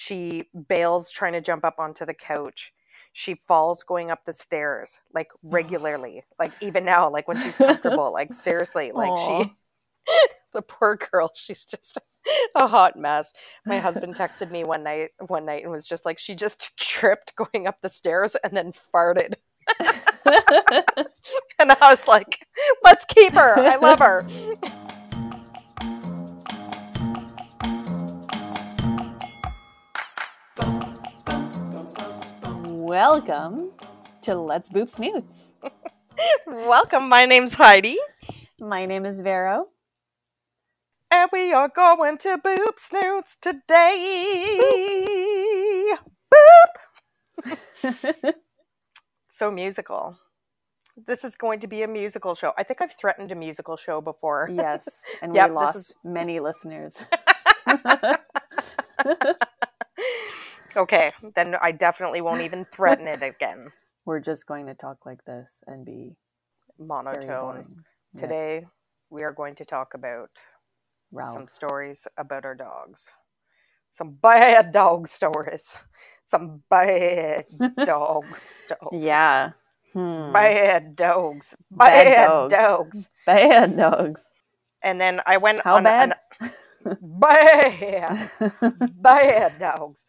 She bails trying to jump up onto the couch. She falls going up the stairs like regularly, like even now, like when she's comfortable, like seriously, like Aw. she, the poor girl, she's just a hot mess. My husband texted me one night, one night, and was just like, she just tripped going up the stairs and then farted, and I was like, let's keep her. I love her. Welcome to Let's Boop Snoots. Welcome. My name's Heidi. My name is Vero. And we are going to Boop Snoots today. Boop! So musical. This is going to be a musical show. I think I've threatened a musical show before. yes, and Yep, we lost is- many listeners. Okay, then I definitely won't even threaten it again. We're just going to talk like this and be Monotone. boring. Yeah, Today, we are going to talk about Ralph. some stories about our dogs. Some bad dog stories. Some bad dog stories. Yeah. Hmm. Bad dogs. Bad Bad, dogs. dogs. Bad dogs. And then I went How on bad? an- bad. Bad dogs.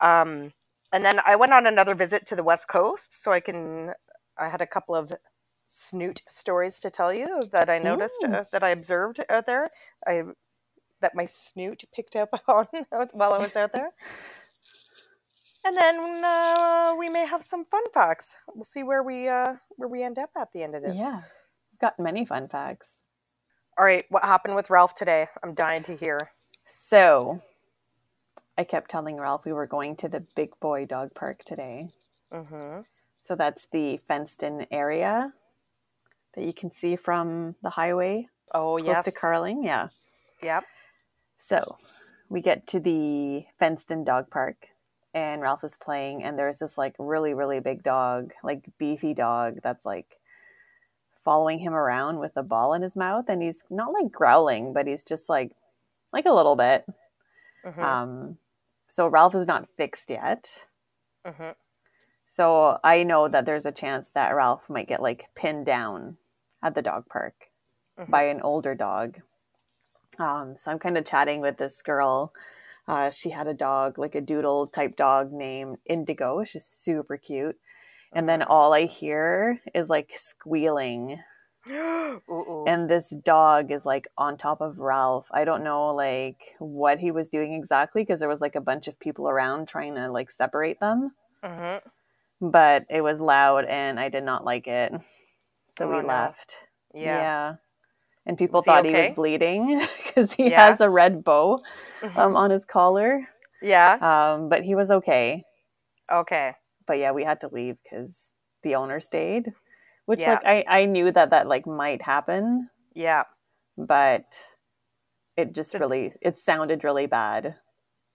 Um, and then I went on another visit to the West Coast, so I can. I had a couple of snoot stories to tell you that I noticed uh, that I observed out there. I that my snoot picked up on while I was out there. And then uh, we may have some fun facts. We'll see where we uh, where we end up at the end of this. yeah. Got many fun facts. All right, what happened with Ralph today? I'm dying to hear. So, I kept telling Ralph we were going to the Big Boy Dog Park today. hmm So that's the fenced in area that you can see from the highway Oh close yes. to Carling. Yeah. Yep. So we get to the fenced in dog park and Ralph is playing and there's this like really, really big dog, like beefy dog that's like following him around with a ball in his mouth and he's not like growling, but he's just like like a little bit. hmm Um so Ralph is not fixed yet. hmm So I know that there's a chance that Ralph might get like pinned down at the dog park Mhm. by an older dog. Um, so I'm kind of chatting with this girl. Uh, she had a dog, like a doodle type dog named Indigo. which is super cute. And then all I hear is like squealing. And this dog is like on top of Ralph. I don't know like what he was doing exactly because there was like a bunch of people around trying to like separate them Mhm. but it was loud and I did not like it. So Oh, we no. left. Yeah. And people Was he thought he okay? was bleeding because he Yeah. has a red bow um, on his collar. yeah. Um, but he was okay. Okay. But yeah, we had to leave because the owner stayed, which Yeah. like I, I knew that that like might happen, Yeah. but it just really it sounded really bad.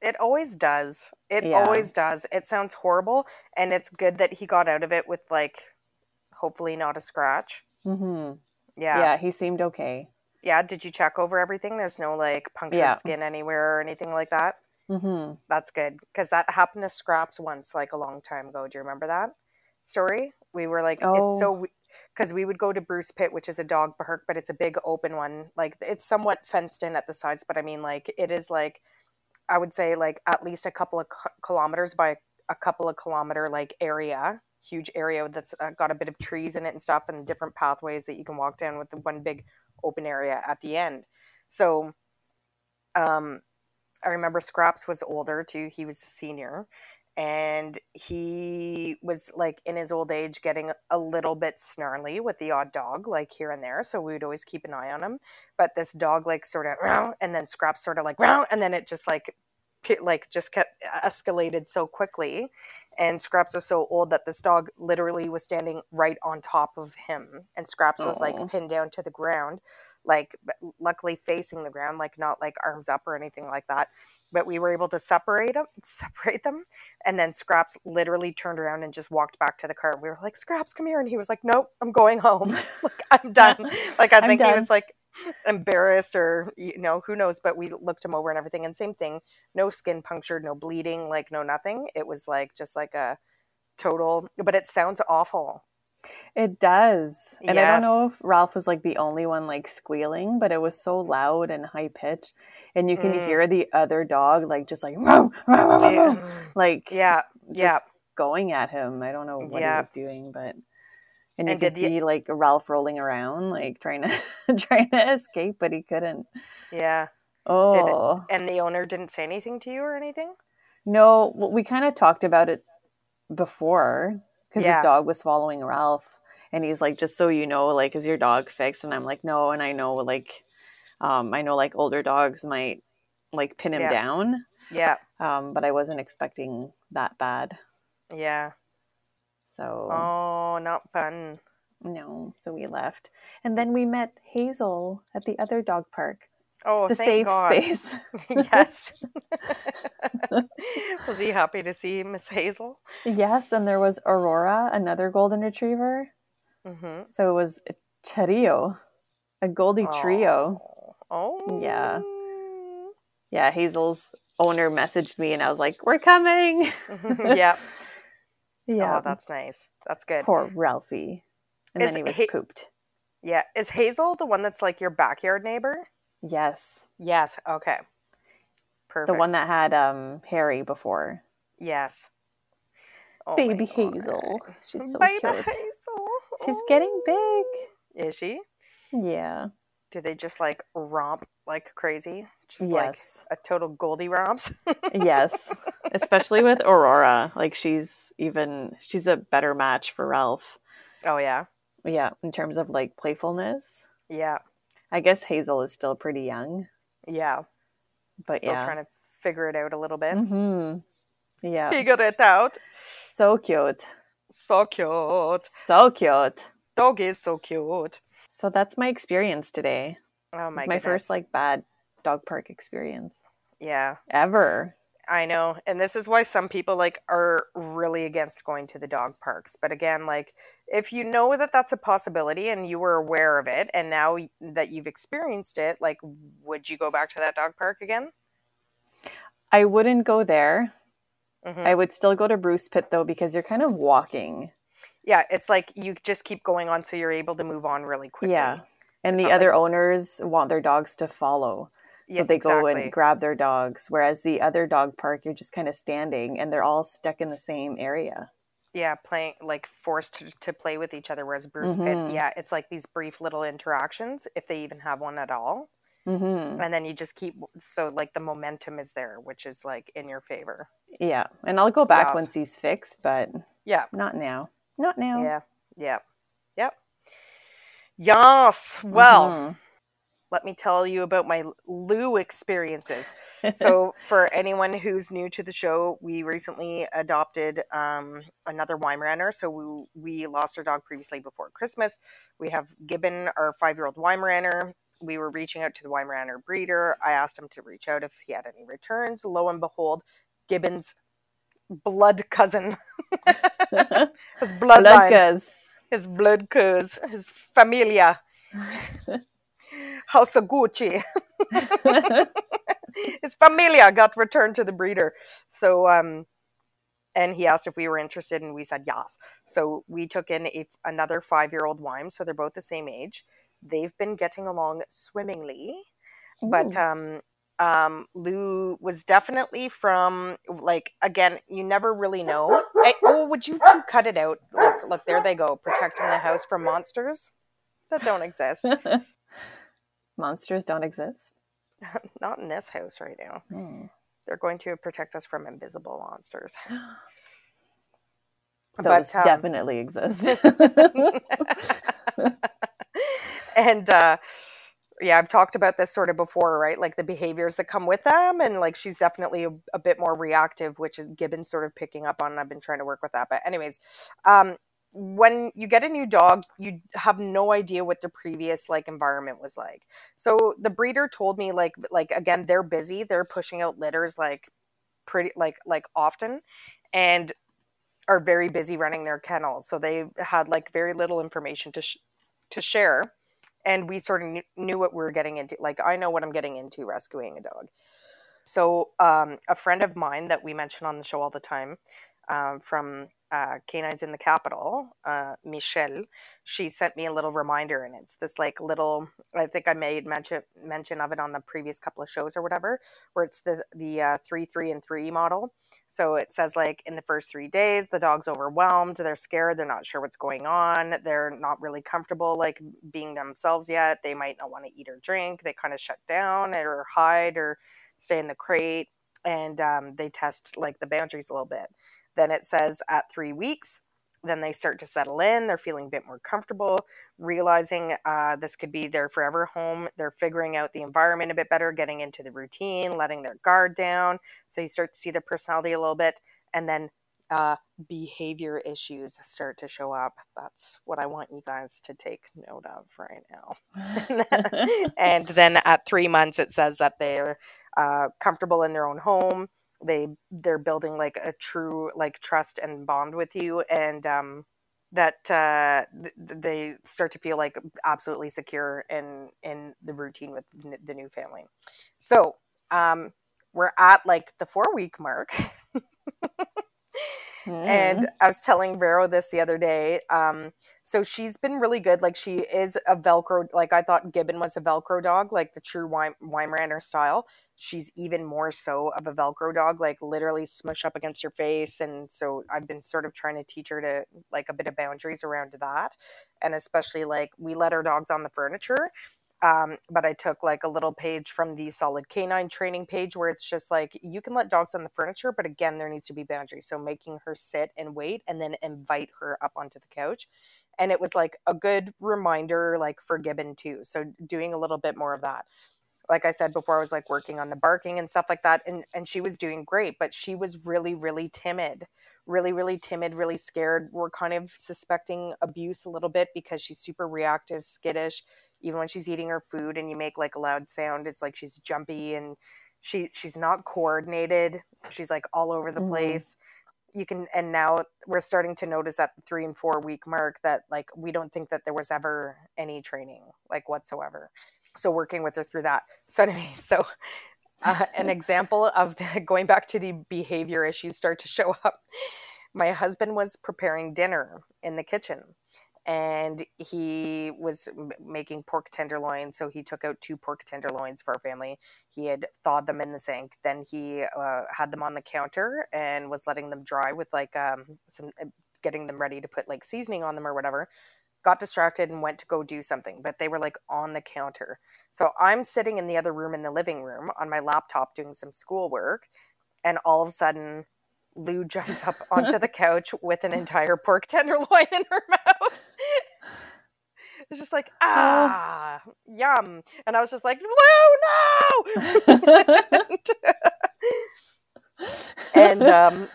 It always does. It Yeah. always does. It sounds horrible, and it's good that he got out of it with like, hopefully not a scratch. hmm Yeah. Yeah. he seemed okay. Yeah. Did you check over everything? There's no like punctured Yeah. skin anywhere or anything like that. hmm That's good because that happened to Scraps once, like a long time ago. Do you remember that story? We were like, it's Oh. so because we would go to Bruce Pit, which is a dog park, but it's a big open one. Like it's somewhat fenced in at the sides, but I mean, like it is like I would say like at least a couple of kilometers by a couple of kilometer like area, huge area that's got a bit of trees in it and stuff, and different pathways that you can walk down with the one big open area at the end. So, um, I remember Scraps was older too. He was a senior, and he was like in his old age getting a little bit snarly with the odd dog, like here and there. So we would always keep an eye on him. But this dog, like, sort of, and then Scraps sort of like, and then it just like, like, just kept uh, escalated so quickly. And Scraps was so old that this dog literally was standing right on top of him, and Scraps was like pinned down to the ground, like luckily facing the ground, like not like arms up or anything like that. But we were able to separate them, separate them, and then Scraps literally turned around and just walked back to the car. We were like, "Scraps, come here," and he was like, "Nope, I'm going home. like I'm done." Like I think he was like, embarrassed or you know who knows but we looked him over and everything and same thing no skin punctured no bleeding like no nothing it was like just like a total but it sounds awful It does. And I don't know if Ralph was like the only one like squealing, but it was so loud and high pitched. And you can Mm. hear the other dog like just like "Meow, meow, meow, meow, yeah like yeah just yeah going at him. I don't know what Yeah. he was doing, but and you And could see like Ralph rolling around, like trying to trying to escape, but he couldn't. yeah Oh and the owner didn't say anything to you or anything no, well, we kind of talked about it before because Yeah. his dog was following Ralph, and he's like, just so you know, like, is your dog fixed? And I'm like, no, and I know like, um, I know like older dogs might like pin him Yeah. down, yeah um, but I wasn't expecting that bad. yeah So oh not fun no, so we left, and then we met Hazel at the other dog park, oh the thank safe God. space. yes was he happy to see miss hazel yes, and there was Aurora, another golden retriever. mm-hmm. So it was a trio, a Goldie trio. oh Yeah. Yeah, Hazel's owner messaged me and I was like, We're coming. yeah yeah. oh that's nice that's good Poor Ralphie. And Is then he was Ha- pooped. yeah is hazel the one that's like your backyard neighbor Yes. yes okay perfect The one that had um Harry before. yes Oh Baby God. Hazel. She's so Baby cute. Hazel. She's getting big. Is she? Yeah. Do they just like romp like crazy? Just like Yes. a total Goldie romps? yes. Especially with Aurora. Like she's even she's a better match for Ralph. oh yeah. Yeah, in terms of like playfulness. Yeah. I guess Hazel is still pretty young. Yeah. But Still yeah. trying to figure it out a little bit. hmm Yeah. Figure it out. So cute. So cute. So cute. Dog is so cute. So that's my experience today. Oh my it's my first like bad dog park experience Yeah. ever. I know. And this is why some people like are really against going to the dog parks. But again, like if you know that that's a possibility and you were aware of it and now that you've experienced it, like would you go back to that dog park again? I wouldn't go there. Mhm. I would still go to Bruce Pit though because you're kind of walking. Yeah, it's like you just keep going on so you're able to move on really quickly. Yeah. And It's the other like- owners want their dogs to follow. So Yeah, they go exactly. and grab their dogs. Whereas the other dog park, you're just kind of standing and they're all stuck in the same area. yeah, playing like forced to, to play with each other. Whereas Bruce Mhm. Pit, yeah, it's like these brief little interactions, if they even have one at all, hmm and then you just keep so like the momentum is there, which is like in your favor. Yeah. And I'll go back Yes. once he's fixed, but Yeah, not now. Not now. yeah, yeah, yep. Yes. Well, Mhm. Let me tell you about my Lou experiences. so for anyone who's new to the show we recently adopted um, another weimaraner so we, we lost our dog previously before christmas. We have gibbon our five-year-old weimaraner we were reaching out to the weimaraner breeder. I asked him to reach out if he had any returns. Lo and behold gibbon's blood cousin. His bloodline. Bloodcuz. his blood cuz. His familia house of gucci his familia got returned to the breeder. So, um, and he asked if we were interested, and we said yes. So we took in a, another five-year-old Weim. So they're both the same age. They've been getting along swimmingly, but um, um, Lou was definitely from like again. You never really know. I, oh, would you two cut it out? Look, look, there they go, protecting the house from monsters that don't exist. Monsters don't exist. Not in this house right now. Hmm. They're going to protect us from invisible monsters. Those um, definitely exist. and uh, yeah, I've talked about this sort of before, right? Like the behaviors that come with them, and like she's definitely a, a bit more reactive, which is Gibbon's sort of picking up on. And I've been trying to work with that, but anyways, um, when you get a new dog, you have no idea what the previous like environment was like. So the breeder told me like like again, they're busy, they're pushing out litters like pretty like like often, and are very busy running their kennels. So they had like very little information to sh- to share and we sort of knew, knew what we were getting into. Like I know what I'm getting into rescuing a dog. So um, a friend of mine that we mention on the show all the time um, from uh, Canines in the Capital, uh, Michelle, she sent me a little reminder, and it's this like little. I think I made mention mention of it on the previous couple of shows or whatever, where it's the the uh, three three and three model. So it says like in the first three days, the dog's overwhelmed, they're scared, they're not sure what's going on, they're not really comfortable like being themselves yet. They might not want to eat or drink. They kind of shut down or hide or stay in the crate, and um, they test like the boundaries a little bit. Then it says at three weeks, then they start to settle in. They're feeling a bit more comfortable, realizing uh, this could be their forever home. They're figuring out the environment a bit better, getting into the routine, letting their guard down. So you start to see the personality a little bit. And then uh, behavior issues start to show up. That's what I want you guys to take note of right now. and then at three months, it says that they're uh, comfortable in their own home they they're building like a true like trust and bond with you and um that uh th- they start to feel like absolutely secure in in the routine with the new family. So um we're at like the four week mark Mm. And I was telling Vero this the other day. Um, so she's been really good. Like she is a Velcro. Like I thought Gibbon was a Velcro dog, like the true Weimaraner style. She's even more so of a Velcro dog, like literally smush up against your face. And so I've been sort of trying to teach her to like a bit of boundaries around that, and especially like we let our dogs on the furniture um, but I took like a little page from the Solid Canine training page where it's just like you can let dogs on the furniture, but again, there needs to be boundaries. So making her sit and wait and then invite her up onto the couch. And it was like a good reminder, like for Gibbon too. So doing a little bit more of that. Like I said before, I was like working on the barking and stuff like that. And, and she was doing great, but she was really, really timid really, really timid, really scared. We're kind of suspecting abuse a little bit because she's super reactive, skittish even when she's eating her food and you make like a loud sound it's like she's jumpy and she she's not coordinated. She's like all over the mm-hmm. place. You can and now we're starting to notice at the three and four week mark that like we don't think that there was ever any training like whatsoever. So working with her through that. So anyway so uh, an example of the, going back to the behavior issues start to show up. My husband was preparing dinner in the kitchen and he was making pork tenderloin. So he took out two pork tenderloins for our family. He had thawed them in the sink. Then he uh, had them on the counter and was letting them dry with like um, some, uh, getting them ready to put like seasoning on them or whatever. Got distracted and went to go do something, but they were like on the counter. So I'm sitting in the other room in the living room on my laptop doing some schoolwork, and all of a sudden Lou jumps up onto the couch with an entire pork tenderloin in her mouth. It's just like, oh. ah, oh. yum. And I was just like, Lou, no! and um,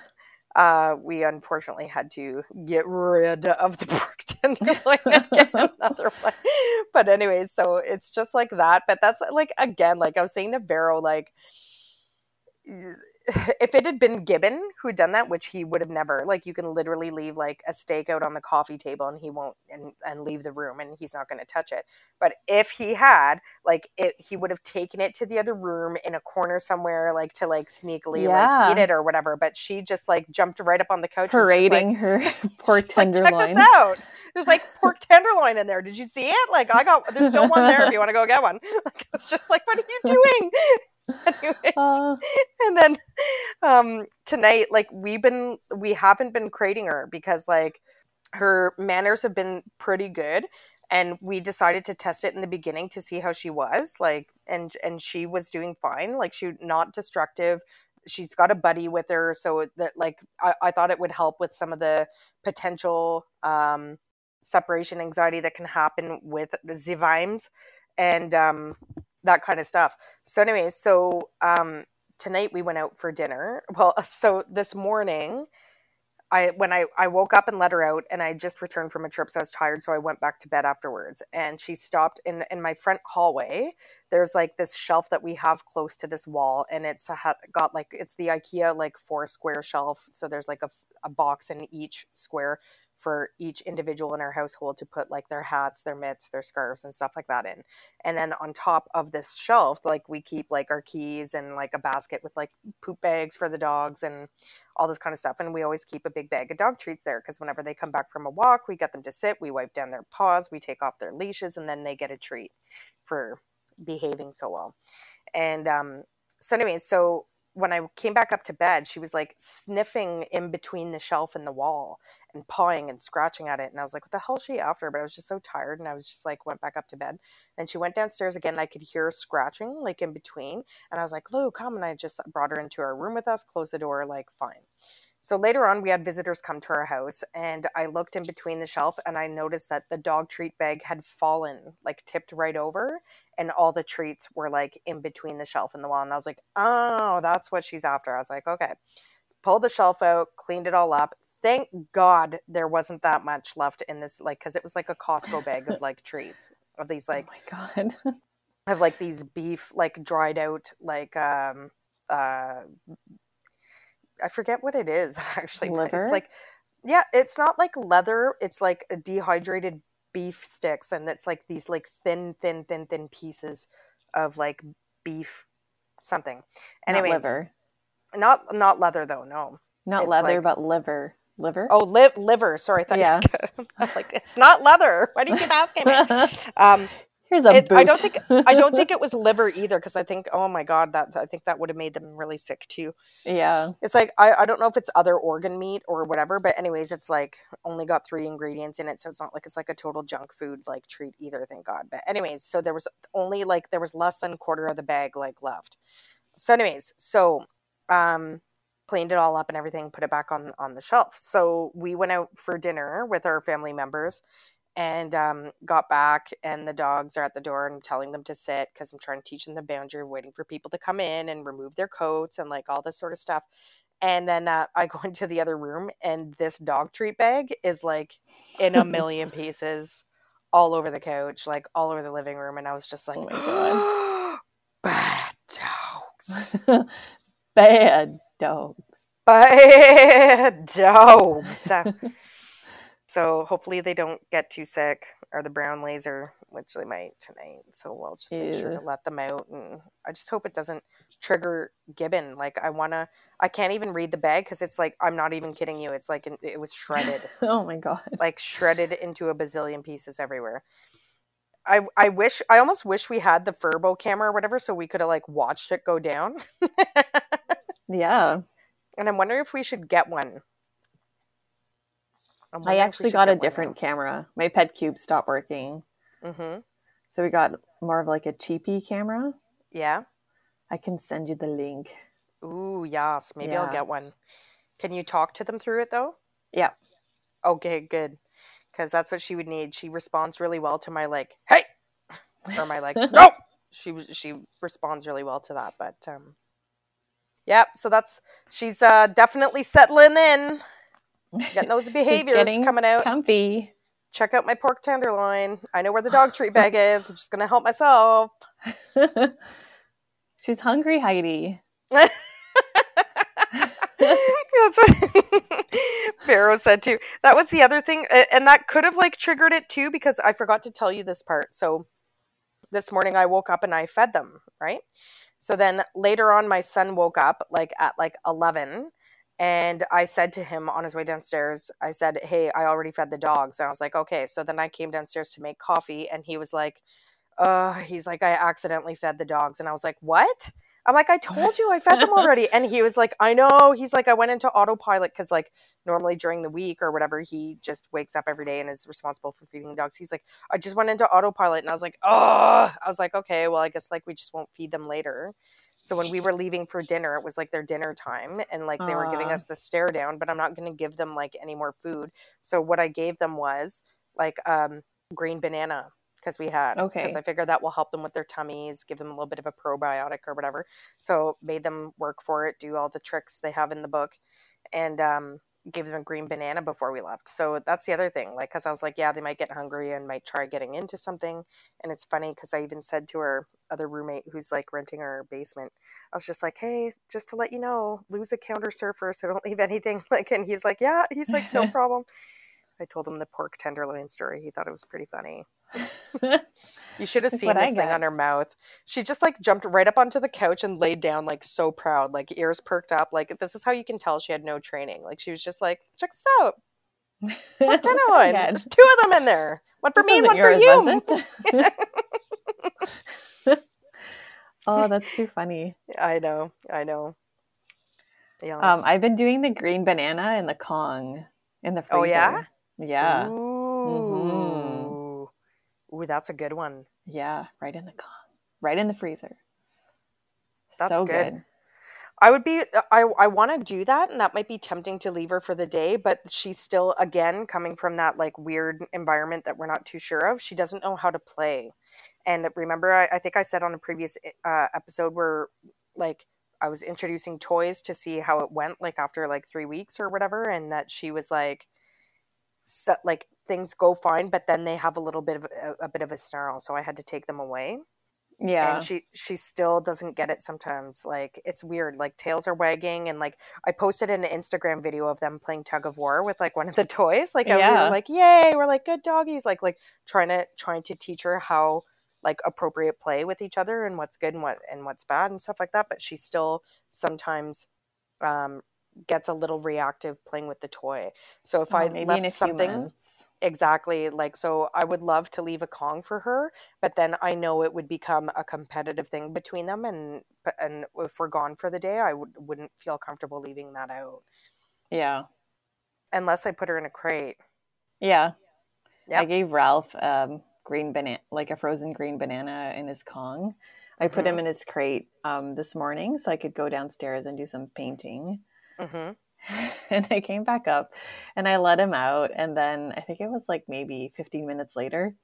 uh, we unfortunately had to get rid of the pork tenderloin and get another one. But anyways, so it's just like that. But that's like, again, like I was saying to Vero, like, if it had been Gibbon who had done that, which he would have never, like you can literally leave like a steak out on the coffee table and he won't and, and leave the room and he's not going to touch it. But if he had, like it, he would have taken it to the other room in a corner somewhere, like to like sneakily yeah. like eat it or whatever. But she just like jumped right up on the couch, parading like, her pork tenderloin. Like, Check this out. There's like pork tenderloin in there. Did you see it? Like I got. There's still one there if you want to go get one. Like, it's just like, what are you doing? Anyways, uh, and then um, tonight, like we've been, we haven't been crating her because like her manners have been pretty good, and we decided to test it in the beginning to see how she was like, and and she was doing fine. Like she not destructive. She's got a buddy with her, so that like I, I thought it would help with some of the potential um, separation anxiety that can happen with the Zivimes. And um, that kind of stuff. So, anyways, so um, tonight we went out for dinner. Well, so this morning, I when I I woke up and let her out, and I just returned from a trip, so I was tired, so I went back to bed afterwards. And she stopped in in my front hallway. There's like this shelf that we have close to this wall, and it's a, got like it's the IKEA like four square shelf. So there's like a, a box in each square for each individual in our household to put like their hats, their mitts, their scarves, and stuff like that in. And then on top of this shelf, like we keep like our keys and like a basket with like poop bags for the dogs and all this kind of stuff. And we always keep a big bag of dog treats there because whenever they come back from a walk, we get them to sit, we wipe down their paws, we take off their leashes, and then they get a treat for behaving so well. And um, so, anyway, so when I came back up to bed, she was like sniffing in between the shelf and the wall and pawing and scratching at it. And I was like, what the hell is she after? But I was just so tired and I was just like, went back up to bed. And she went downstairs again I could hear her scratching like in between. And I was like, Lou, come. And I just brought her into our room with us, closed the door, like, fine. So later on, we had visitors come to our house, and I looked in between the shelf and I noticed that the dog treat bag had fallen, like tipped right over, and all the treats were like in between the shelf and the wall. And I was like, oh, that's what she's after. I was like, okay. Pulled the shelf out, cleaned it all up. Thank God there wasn't that much left in this, like, because it was like a Costco bag of like treats of these, like, oh my God. of like these beef, like dried out, like, um, uh, I forget what it is actually. Liver? It's like, yeah, it's not like leather. It's like a dehydrated beef sticks, and it's like these like thin, thin, thin, thin pieces of like beef something. Anyways, not liver. Not not leather though. No, Not It's leather, like- but liver. Liver? oh, li- liver. Sorry, I thought Yeah. you like it's not leather. Why do you keep asking me? Um, Here's a it- boot. I don't think I don't think it was liver either because I think oh my god that I think that would have made them really sick too. yeah. It's like I, I don't know if it's other organ meat or whatever, but anyways, it's like only got three ingredients in it, so it's not like it's like a total junk food like treat either, thank God. But anyways, so there was only like there was less than a quarter of the bag like left. So anyways, so um cleaned it all up and everything, put it back on on the shelf. So we went out for dinner with our family members and um, got back and the dogs are at the door and I'm telling them to sit because I'm trying to teach them the boundary of waiting for people to come in and remove their coats and like all this sort of stuff. And then uh, I go into the other room and this dog treat bag is like in a million pieces all over the couch, like all over the living room. And I was just like, Oh my bad dogs. Bad dogs. Bad dogs. So hopefully they don't get too sick or the brown laser, which they might tonight. So we'll just make sure to let them out. And I just hope it doesn't trigger Gibbon. Like I want to, I can't even read the bag because it's like, I'm not even kidding you. It's like, an- it was shredded, oh my god. like shredded into a bazillion pieces everywhere. I, I wish I almost wish we had the Furbo camera or whatever so we could have like watched it go down. Yeah. And I'm wondering if we should get one. I wondering if we actually got a different camera. My Petcube stopped working. Mhm. So we got more of like a cheapy camera. Yeah. I can send you the link. Ooh, yes. Maybe I'll get one. Can you talk to them through it though? Yeah. Okay, good. Because that's what she would need. She responds really well to my like, "Hey," or my like, "No." She she responds really well to that. But um, yeah. So that's she's uh definitely settling in, getting those behaviors getting coming out. Comfy. Check out my pork tenderloin. I know where the dog treat bag is. I'm just gonna help myself. She's hungry, Heidi. Vero said too. That was the other thing, and that could have like triggered it too because I forgot to tell you this part. So this morning I woke up and I fed them, right? So then later on, my son woke up like at like eleven, and I said to him on his way downstairs, I said, "Hey, I already fed the dogs." And I was like, "Okay." So then I came downstairs to make coffee, and he was like, "Uh," he's like, "I accidentally fed the dogs," and I was like, "What?" I'm like, I told you I fed them already. And he was like, I know. He's like, I went into autopilot because, like, normally during the week or whatever, he just wakes up every day and is responsible for feeding the dogs. He's like, I just went into autopilot. And I was like, oh, I was like, okay, well, I guess like we just won't feed them later. So when we were leaving for dinner, it was like their dinner time and like they were giving us the stare down, but I'm not going to give them like any more food. So what I gave them was like um, green banana because we had because Okay. I figured that will help them with their tummies, give them a little bit of a probiotic or whatever. So made them work for it, do all the tricks they have in the book, and um, gave them a green banana before we left. So that's the other thing, like because I was like, yeah, they might get hungry and might try getting into something. And it's funny because I even said to our other roommate who's like renting our basement, I was just like, hey, just to let you know, Lou's a counter surfer, so don't leave anything. Like, and he's like, yeah, he's like, no problem. I told him the pork tenderloin story. He thought it was pretty funny. you should have seen this thing on her mouth. She just like jumped right up onto the couch and laid down like so proud, like ears perked up. Like this is how you can tell she had no training. Like she was just like, check this out. Pork tenderloin. There's two of them in there. One for This me and one wasn't for you. oh, that's too funny. I know. I know. Um, I've been doing the green banana and the Kong in the freezer. Oh, yeah? Yeah. Ooh. Ooh, that's a good one. Yeah, right in the Kong. Right in the freezer. That's so good. good. I would be I I want to do that and that might be tempting to leave her for the day, but she's still again coming from that like weird environment that we're not too sure of. She doesn't know how to play. And remember I, I think I said on a previous uh, episode where like I was introducing toys to see how it went like after like 3 weeks or whatever and that she was like so, like things go fine but then they have a little bit of a, a bit of a snarl so I had to take them away Yeah. and she she still doesn't get it sometimes like it's weird like tails are wagging and like i posted an instagram video of them playing tug of war with like one of the toys like and we Yeah. were like yay we're like good doggies like like trying to trying to teach her how like appropriate play with each other and what's good and what and what's bad and stuff like that but she still sometimes um gets a little reactive playing with the toy so if Oh, i left something. Exactly. Like, so I would love to leave a Kong for her, but then I know it would become a competitive thing between them. And, and if we're gone for the day, I would, wouldn't feel comfortable leaving that out Yeah. unless I put her in a crate. Yeah. I gave Ralph um, green banana, like a frozen green banana in his Kong. I put him in his crate um, this morning so I could go downstairs and do some painting. Hmm and I came back up and I let him out. And then I think it was like maybe 15 minutes later.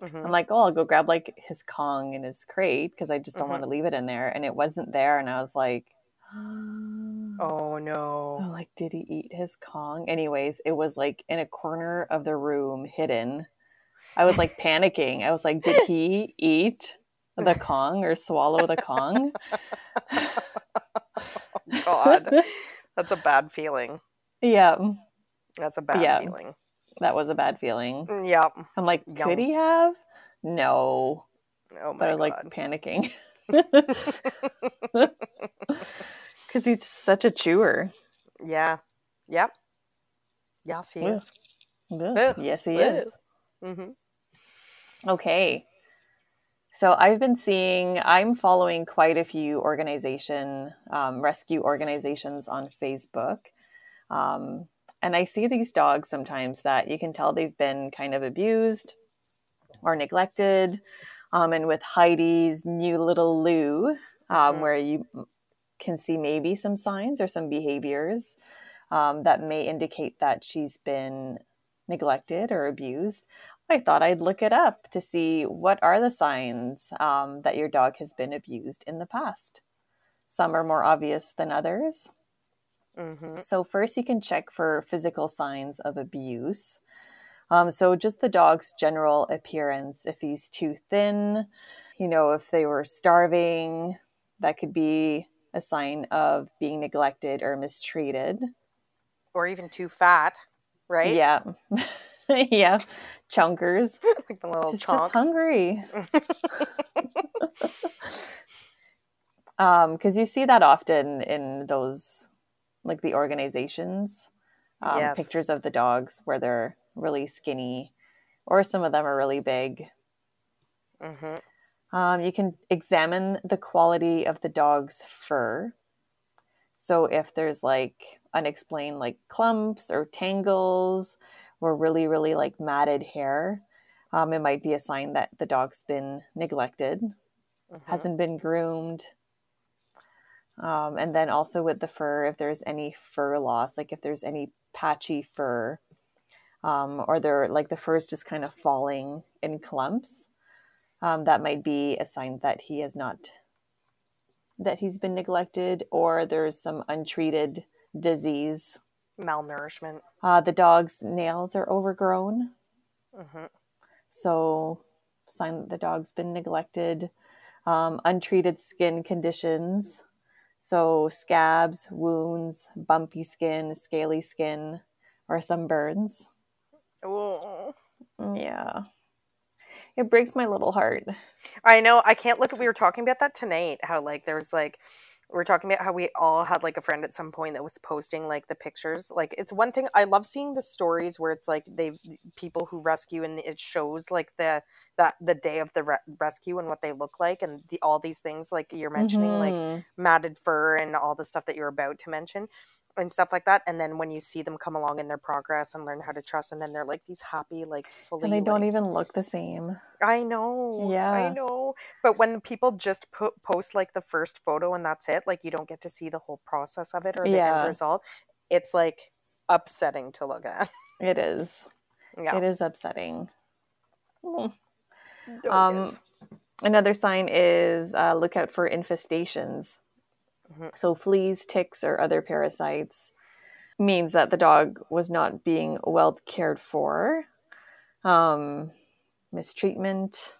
hmm I'm like, oh, I'll go grab like his Kong and his crate because I just don't Mhm. want to leave it in there. And it wasn't there. And I was like, Oh no. I'm like, did he eat his Kong? Anyways, it was like in a corner of the room, hidden. I was like panicking. I was like, did he eat the Kong or swallow the Kong? God. That's a bad feeling. yeah, That's a bad Yeah. feeling. that was a bad feeling. Yeah. I'm like, could he have? No. Oh But my I was like God. panicking. Because he's such a chewer. yeah. Yep. Yes, he Yeah. is. Ugh. Yes, he is. hmm Okay. So I've been seeing, I'm following quite a few organization, um, rescue organizations on Facebook. Um, and I see these dogs sometimes that you can tell they've been kind of abused or neglected. Um, and with Heidi's new little Lou, um, Mhm. where you can see maybe some signs or some behaviors um, that may indicate that she's been neglected or abused. I thought I'd look it up to see what are the signs um, that your dog has been abused in the past. Some are more obvious than others. hmm So, first, you can check for physical signs of abuse. Um, so, just the dog's general appearance. If he's too thin, you know, if they were starving, that could be a sign of being neglected or mistreated. Or even too fat, right? Yeah. yeah. Chunkers. like the little She's chonk. just hungry. um because you see that often in those like the organizations um, Yes. pictures of the dogs where they're really skinny or some of them are really big hmm um, you can examine the quality of the dog's fur so if there's like unexplained like clumps or tangles or really really like matted hair um, it might be a sign that the dog's been neglected hmm hasn't been groomed. Um, and then also with the fur, if there's any fur loss, like if there's any patchy fur, um, or they're like the fur is just kind of falling in clumps, um, that might be a sign that he has not, that he's been neglected, or there's some untreated disease. Malnourishment. Uh, the dog's nails are overgrown. hmm So, sign that the dog's been neglected. Um, untreated skin conditions. So, scabs, wounds, bumpy skin, scaly skin, or some burns. Oh. Yeah. It breaks my little heart. I know. I can't look at. We were talking about that tonight. How like there's like we are talking about how we all had like a friend at some point that was posting like the pictures. Like it's one thing I love seeing the stories where it's like they've people who rescue and it shows like the that the day of the re- rescue and what they look like and the all these things like you're mentioning Mhm. like matted fur and all the stuff that you're about to mention and stuff like that and then when you see them come along in their progress and learn how to trust and then they're like these happy like fully and they don't like- even look the same. I know. Yeah. I know. But when people just put post like the first photo and that's it, like you don't get to see the whole process of it or the Yeah. end result, it's like upsetting to look at. It is. Yeah. It is upsetting. Mm. Um. Another sign is uh, look out for infestations. Mhm. So, fleas, ticks, or other parasites means that the dog was not being well cared for. Um, mistreatment,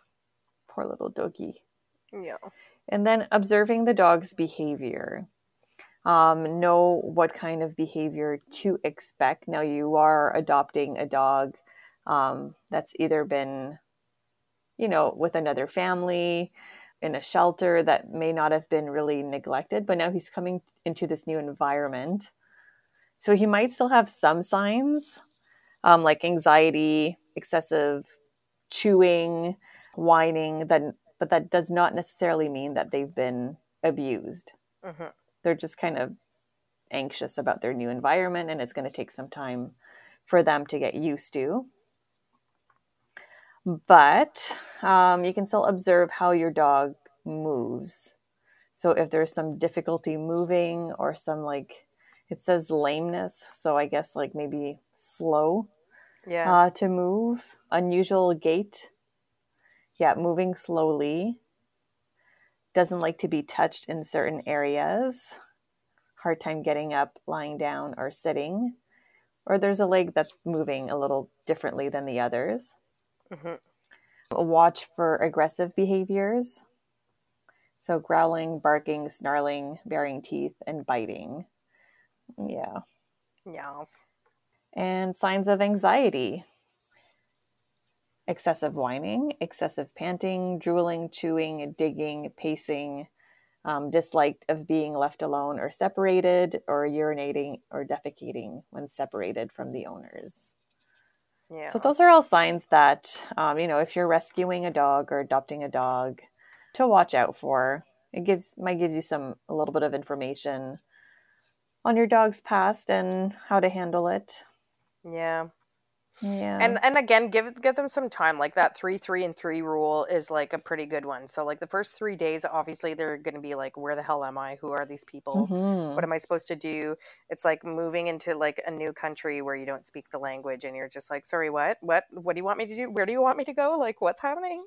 poor little doggy. Yeah. And then observing the dog's behavior. Um, know what kind of behavior to expect. Now, you are adopting a dog um, that's either been, you know, with another family in a shelter that may not have been really neglected, but now he's coming into this new environment. So he might still have some signs um, like anxiety, excessive chewing, whining, that, but that does not necessarily mean that they've been abused. Hmm they're just kind of anxious about their new environment and it's going to take some time for them to get used to but um, you can still observe how your dog moves so if there's some difficulty moving or some like it says lameness so i guess like maybe slow Yeah. uh, to move, unusual gait. Yeah, moving slowly. Doesn't like to be touched in certain areas. Hard time getting up, lying down, or sitting. Or there's a leg that's moving a little differently than the others. Hmm Watch for aggressive behaviors. So growling, barking, snarling, baring teeth, and biting. Yeah. Yes. and signs of anxiety excessive whining, excessive panting, drooling, chewing, digging, pacing, um, disliked of being left alone or separated, or urinating or defecating when separated from the owners. Yeah. So, those are all signs that, um, you know, if you're rescuing a dog or adopting a dog, to watch out for. It gives might gives you some a little bit of information on your dog's past and how to handle it. yeah. Yeah. and and again give give them some time like that three three and three rule is like a pretty good one. So like the first three days obviously they're going to be like where the hell am i? Who are these people? Mhm. what am i supposed to do? It's like moving into like a new country where you don't speak the language and you're just like sorry what? What what do you want me to do? Where do you want me to go? Like what's happening?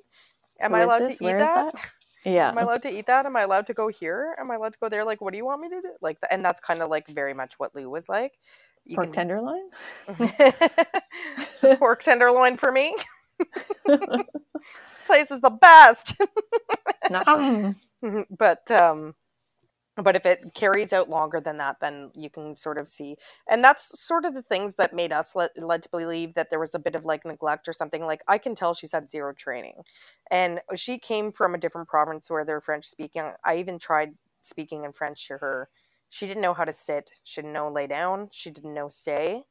Am i allowed to eat that? that? yeah. am i allowed to eat that? Am i allowed to go here? Am i allowed to go there? Like what do you want me to do? Like and that's kind of like very much what lou was like you Pork can tenderloin? this is pork tenderloin for me. this place is the best. Nom. but um but if it carries out longer than that then you can sort of see and that's sort of the things that made us let, led to believe that there was a bit of like neglect or something like i can tell she's had zero training and she came from a different province where they're french speaking i even tried speaking in french to her she didn't know how to sit. She didn't know lay down. She didn't know stay.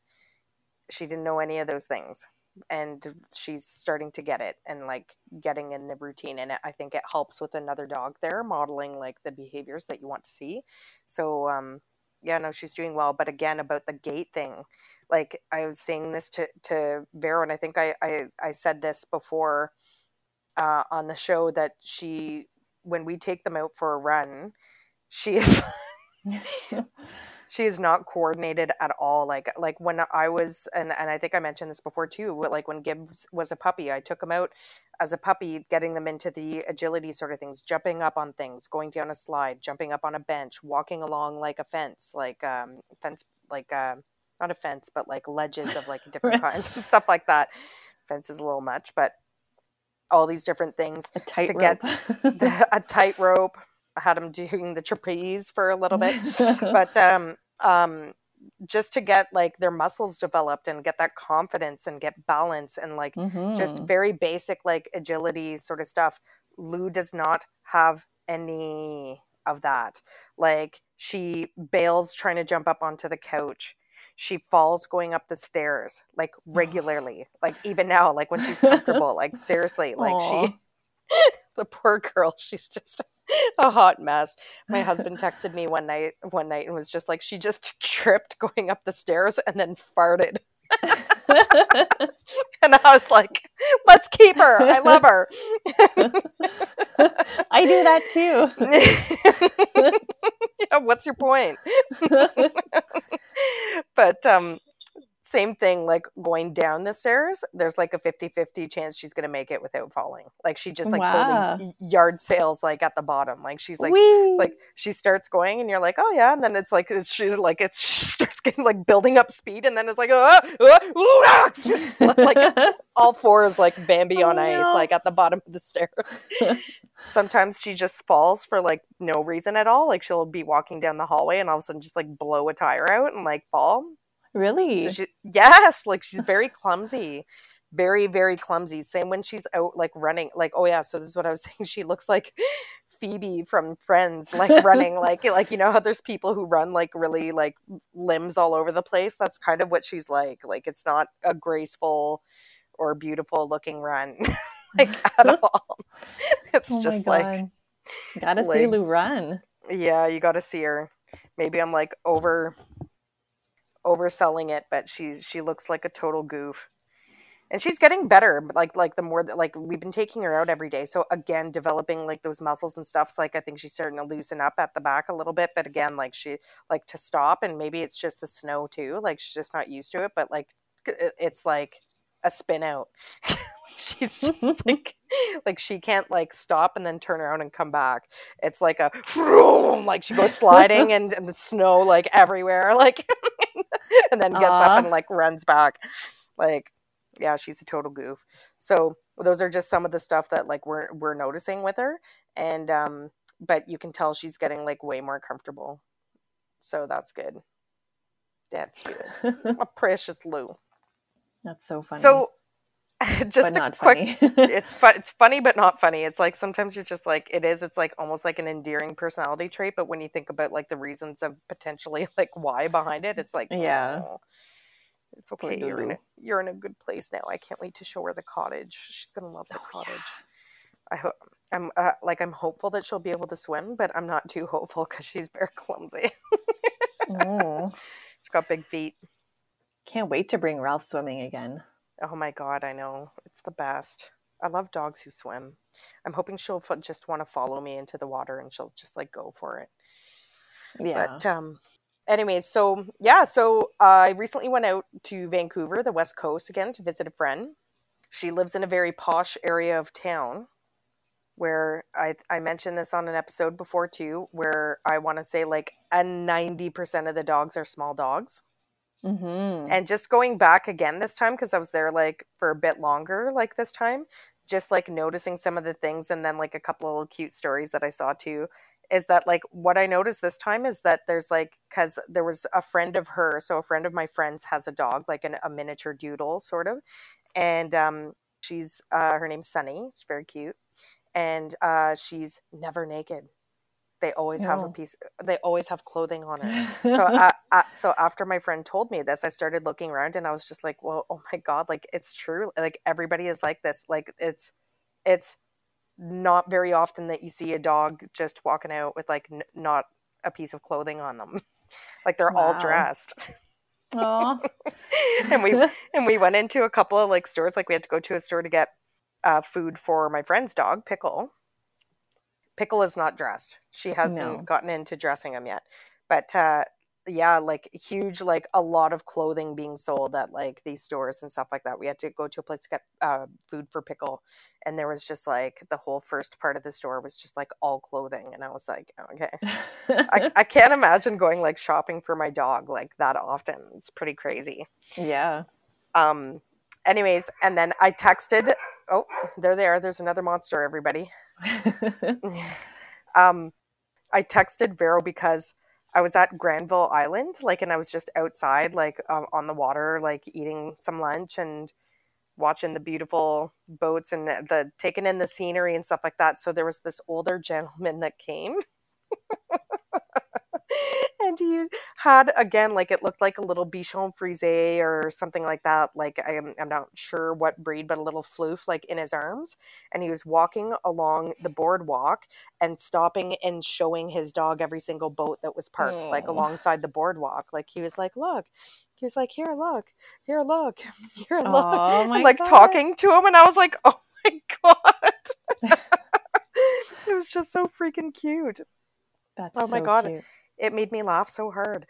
She didn't know any of those things. And she's starting to get it and like getting in the routine. And i think it helps with another dog there modeling like the behaviors that you want to see. So um yeah no she's doing well. But again about the gait thing like i was saying this to to vero and i think i i, I said this before uh on the show that she when we take them out for a run she is she is not coordinated at all like like when i was and and i think i mentioned this before too but, like when gibbs was a puppy i took him out as a puppy getting them into the agility sort of things jumping up on things going down a slide jumping up on a bench walking along like a fence like um fence like uh not a fence but like ledges of like different Right. kinds and stuff like that fence is a little much but all these different things a tight get rope. the, a tightrope. Had him doing the trapeze for a little bit, but um, um, just to get like their muscles developed and get that confidence and get balance and like mm-hmm. just very basic like agility sort of stuff. Lou does not have any of that. Like she bails trying to jump up onto the couch. She falls going up the stairs like regularly. like even now, like when she's comfortable, like seriously, like Aww. she the poor girl, she's just a hot mess. My husband texted me one night one night and was just like she just tripped going up the stairs and then farted. and I was like, let's keep her. I love her. I do that too. yeah, what's your point? but um same thing like going down the stairs there's like a 50-50 chance she's gonna make it without falling like she just like wow. totally yard sales like at the bottom like she's like Whee! like she starts going and you're like oh yeah and then it's like she like it's she starts getting like building up speed and then it's like oh, oh, ah, just like all fours like bambi oh, on ice no. like at the bottom of the stairs sometimes she just falls for like no reason at all like she'll be walking down the hallway and all of a sudden just like blow a tire out and like fall Really? So she, yes, like she's very clumsy. Very, very clumsy. Same when she's out like running. Like, oh yeah, so this is what I was saying. She looks like Phoebe from Friends, like running, like like you know how there's people who run like really like limbs all over the place. That's kind of what she's like. Like it's not a graceful or beautiful looking run, like at all. It's oh just like gotta legs. see Lou run. Yeah, you gotta see her. Maybe I'm like over overselling it, but she's she looks like a total goof. And she's getting better, like like the more that like we've been taking her out every day. So again, developing like those muscles and stuff. So like I think she's starting to loosen up at the back a little bit. But again, like she like to stop, and maybe it's just the snow too. Like she's just not used to it. But like it's like a spin out. she's just like like she can't like stop and then turn around and come back. It's like a like she goes sliding and, and the snow like everywhere. Like and then gets Aww. up and like runs back. Like, yeah, she's a total goof. So those are just some of the stuff that like we're we're noticing with her. And um, but you can tell she's getting like way more comfortable. So that's good. That's good. a precious Lou. That's so funny. So just but a quick it's fun it's funny but not funny. It's like sometimes you're just like it is it's like almost like an endearing personality trait but when you think about like the reasons of potentially like why behind it it's like yeah. Oh, it's okay you're in, a, you're in a good place now. I can't wait to show her the cottage. She's gonna love the oh, cottage. Yeah. i hope i'm uh, like i'm hopeful that she'll be able to swim but i'm not too hopeful because she's very clumsy. Mm. she's got big feet. Can't wait to bring ralph swimming again Oh my god, I know. It's the best. I love dogs who swim. I'm hoping she'll f- just want to follow me into the water and she'll just like go for it. Yeah. But um anyways, so yeah, so I recently went out to Vancouver, the West Coast again to visit a friend. She lives in a very posh area of town where I I mentioned this on an episode before too, where I want to say like a 90% of the dogs are small dogs. Mm-hmm. And just going back again this time because I was there like for a bit longer, like this time, just like noticing some of the things and then like a couple of little cute stories that I saw too. Is that like what I noticed this time is that there's like because there was a friend of her, so a friend of my friends has a dog, like an, a miniature doodle sort of, and um, she's uh, her name's Sunny. She's very cute, and uh, she's never naked they always no. have a piece they always have clothing on it. So uh, uh, so after my friend told me this i started looking around and i was just like well oh my god like it's true like everybody is like this like it's it's not very often that you see a dog just walking out with like n- not a piece of clothing on them. Like they're wow. all dressed and we and we went into a couple of like stores like we had to go to a store to get uh, food for my friend's dog pickle Pickle is not dressed. She hasn't no. gotten into dressing him yet. But uh, yeah, like huge, like a lot of clothing being sold at like these stores and stuff like that. We had to go to a place to get uh, food for Pickle, and there was just like the whole first part of the store was just like all clothing, and I was like, okay, I, I can't imagine going like shopping for my dog like that often. It's pretty crazy. Yeah. Um. Anyways, and then I texted. Oh, there they're there. There's another monster. Everybody. um, I texted Vero because I was at Granville Island, like, and I was just outside, like, um, on the water, like, eating some lunch and watching the beautiful boats and the, the taking in the scenery and stuff like that. So there was this older gentleman that came. and he had again like it looked like a little bichon frise or something like that like I'm, I'm not sure what breed but a little floof like in his arms and he was walking along the boardwalk and stopping and showing his dog every single boat that was parked like alongside the boardwalk like he was like look he was like here look here look here look Oh and, like God. talking to him and i was like oh my god it was just so freaking cute That's Oh my so God. cute. It made me laugh so hard.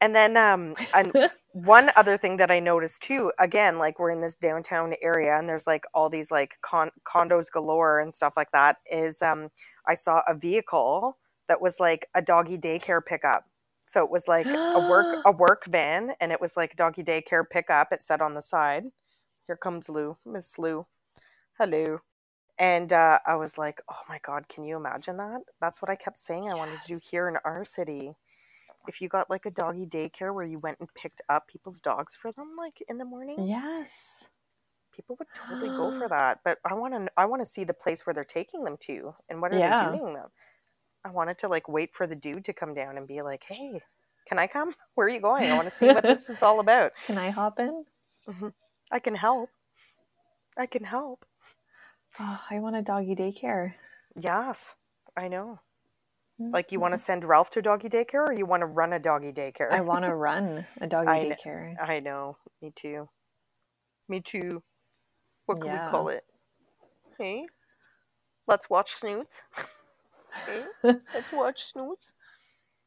And then um and one other thing that I noticed too, again, like we're in this downtown area and there's like all these like con- condos galore and stuff like that is um I saw a vehicle that was like a doggy daycare pickup. So it was like a work a work van and it was like doggy daycare pickup it said on the side. Here comes Lou, Miss Lou. Hello. And uh, I was like, oh my God, can you imagine that? That's what I kept saying I wanted to do here in our city. If you got like a doggy daycare where you went and picked up people's dogs for them, like in the morning, yes. people would totally go for that. But I want to, I want to see the place where they're taking them to and what are Yeah. they doing them. I wanted to like wait for the dude to come down and be like, hey, can I come? Where are you going? I want to see what this is all about. Can I hop in? I can help. I can help. Oh, I want a doggy daycare. Yes, I know. Like you want to send Ralph to doggy daycare or you want to run a doggy daycare? I want to run a doggy I daycare. I know. Me too. Me too. What can Yeah. we call it? Hey, let's watch Snoots. hey, let's watch Snoots.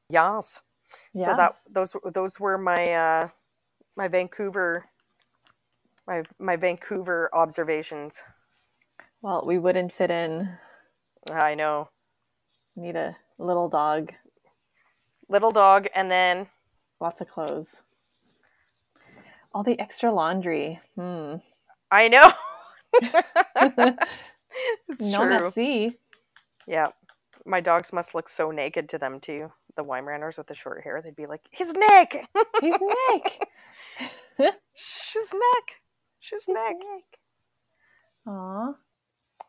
Yes. Yes. So that those those were my uh my Vancouver my my Vancouver observations. Well, we wouldn't fit in. I know. Need a little dog, Little dog and then lots of clothes. All the extra laundry. Hmm. I know. it's no true. merci. Yeah. My dogs must look so naked to them too. The Weimaraners with the short hair, they'd be like, his neck! He's Nick. She's neck! She's He's neck! Nick.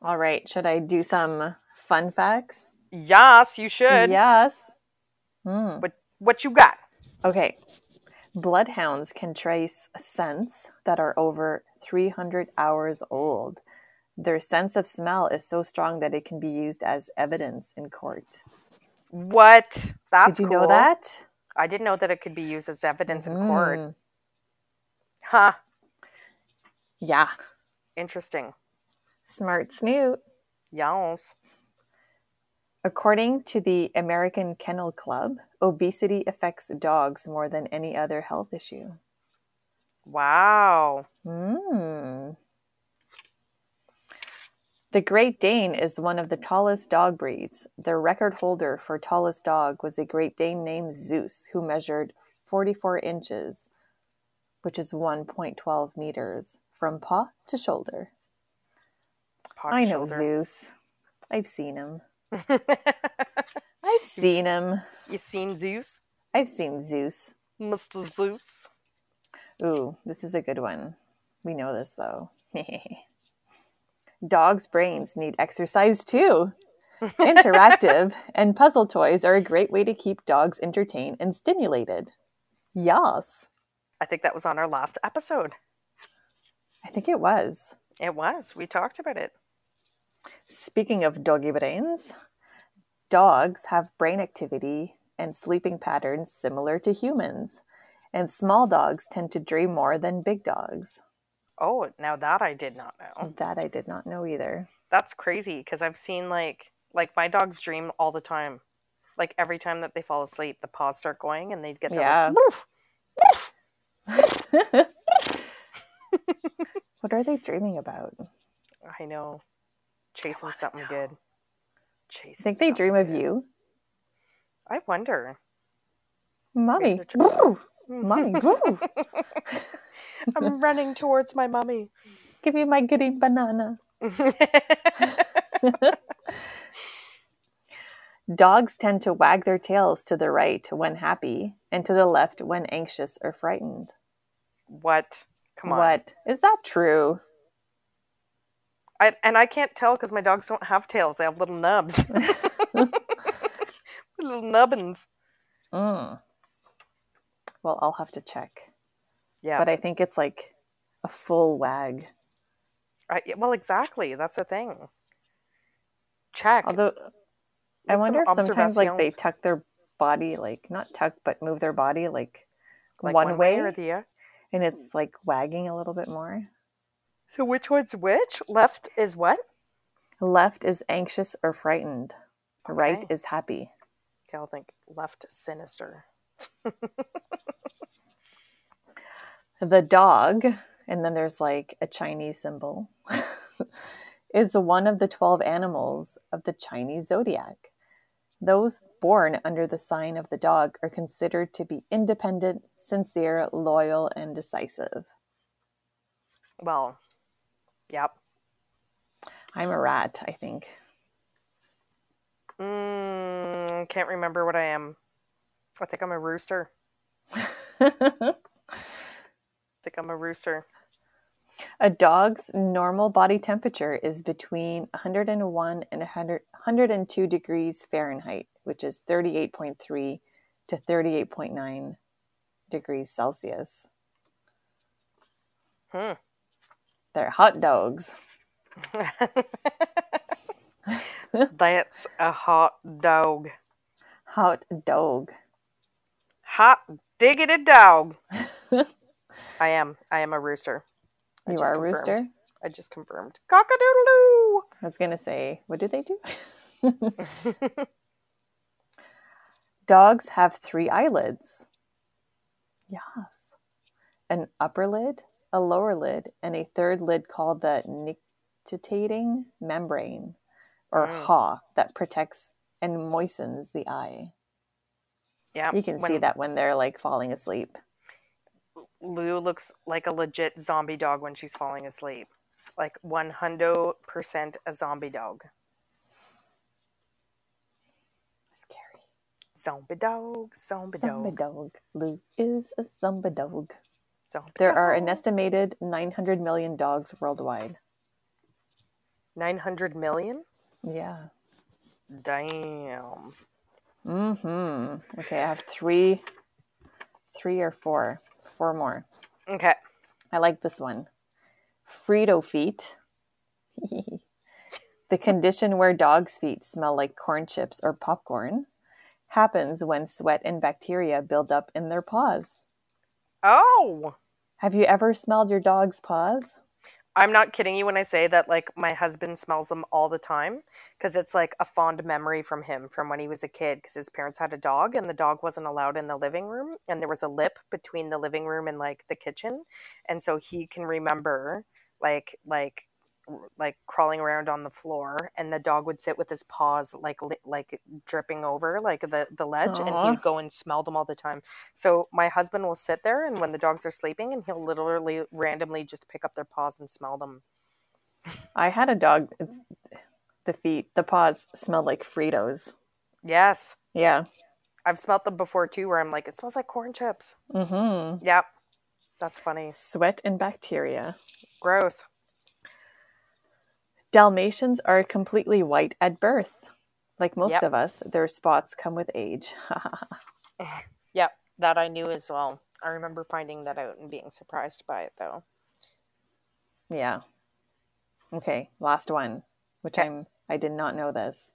All right. Should I do some fun facts? Yes, you should. Yes. Hmm. What what you got? Okay. Bloodhounds can trace scents that are over 300 hours old. Their sense of smell is so strong that it can be used as evidence in court. What? That's Did you cool. know that? I didn't know that it could be used as evidence in court. Mm. Huh. Yeah. Interesting. Smart snoot. Yes. According to the American Kennel Club, obesity affects dogs more than any other health issue. Wow. Mm. The Great Dane is one of the tallest dog breeds. The record holder for tallest dog was a Great Dane named Zeus, who measured 44 inches, which is 1.12 meters, from paw to shoulder. I know shoulder. Zeus. I've seen him. I've seen him. you seen Zeus? I've seen Zeus. Mr. Zeus. Ooh, this is a good one. We know this though. Dogs' brains need exercise too. Interactive and puzzle toys are a great way to keep dogs entertained and stimulated. Yes, I think that was on our last episode. I think it was. It was. We talked about it. Speaking of doggy brains, dogs have brain activity and sleeping patterns similar to humans, and small dogs tend to dream more than big dogs. Oh, now that I did not know. That I did not know either. That's crazy because I've seen like like my dogs dream all the time. Like every time that they fall asleep, the paws start going and they get their Yeah. like, what are they dreaming about? I know, chasing something good. Chasing. Think they dream of you? I wonder. Mommy. Woo! Mommy. Woo! I'm running towards my mummy. Give me my green banana. Dogs tend to wag their tails to the right when happy and to the left when anxious or frightened. What? Come on. What? Is that true? I, and I can't tell because my dogs don't have tails. They have little nubs. little nubbins. Mm. Well, I'll have to check. Yeah. But I think it's like a full wag. I, well, exactly. That's the thing. Check. Although I wonder if sometimes like they tuck their body, like not tuck, but move their body like, like one, way, or the other. and it's like wagging a little bit more. So which one's which? Left is what? Left is anxious or frightened. Right is happy. Okay, I'll think left sinister. The dog, and then there's like a Chinese symbol, is one of the 12 animals of the Chinese zodiac. Those born under the sign of the dog are considered to be independent, sincere, loyal, and decisive. Well, yep. I'm a rat, I think. Mm, can't remember what I am. I think I'm a rooster. I think I'm a rooster. a dog's normal body temperature is between 101 and 100, 102 degrees Fahrenheit, which is 38.3 to 38.9 degrees Celsius. Hmm. They're hot dogs. That's a hot dog. Hot dog. Hot diggity dog. I am. I am a rooster. I You are a confirmed. rooster? I just confirmed. Cock-a-doodle-doo. I was going to say, what do they do? Dogs have three eyelids. Yes. An upper lid, a lower lid, and a third lid called the nictitating membrane, or Mm. haw, that protects and moistens the eye. yeah. You can see that when they're like falling asleep. Lou looks like a legit zombie dog when she's falling asleep. Like 100% a zombie dog. Scary. Zombie dog, zombie, Zombie dog. dog. Lou is a zombie dog. There are an estimated 900 million dogs worldwide. 900 million? Yeah. Damn. Mm-hmm. Okay, I have three, three or four, four more. Okay. I like this one. Frito feet. the condition where dogs' feet smell like corn chips or popcorn happens when sweat and bacteria build up in their paws. Oh, Have you ever smelled your dog's paws? I'm not kidding you when I say that like my husband smells them all the time because it's like a fond memory from him from when he was a kid because his parents had a dog and the dog wasn't allowed in the living room and there was a lip between the living room and like the kitchen and so he can remember like like like crawling around on the floor and the dog would sit with his paws like li- like dripping over like the the ledge and he'd go and smell them all the time so my husband will sit there and when the dogs are sleeping and he'll literally randomly just pick up their paws and smell them I had a dog. The feet, the paws smelled like Fritos. Yes. Yeah. I've smelt them before too, where I'm like, it smells like corn chips. Mm-hmm. Yep. That's funny. Sweat and bacteria. Gross. Dalmatians are completely white at birth. Like most Yep. of us, their spots come with age. Yep. That I knew as well. I remember finding that out and being surprised by it though. yeah. Okay, last one, which Okay. I'm I did not know this.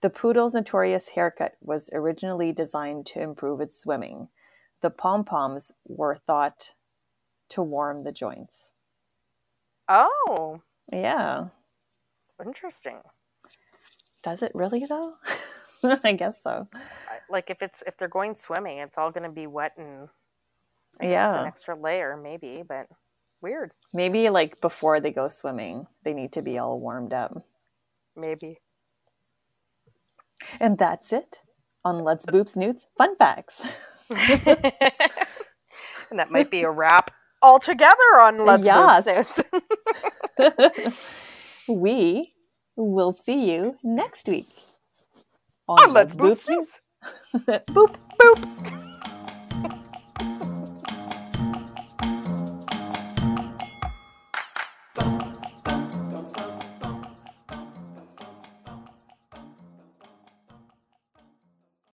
The poodle's notorious haircut was originally designed to improve its swimming. The pom-poms were thought to warm the joints. Oh, Yeah. Interesting. Does it really though? I guess so. Like if it's if they're going swimming, it's all going to be wet and yeah, an extra layer maybe, but weird. Maybe like before they go swimming, they need to be all warmed up. Maybe. And that's it on Let's Boop Snoots Fun Facts. and that might be a wrap altogether on Let's Yes. Boop Snoots. we will see you next week. on Let's Boop Snoots. Boop. Boop.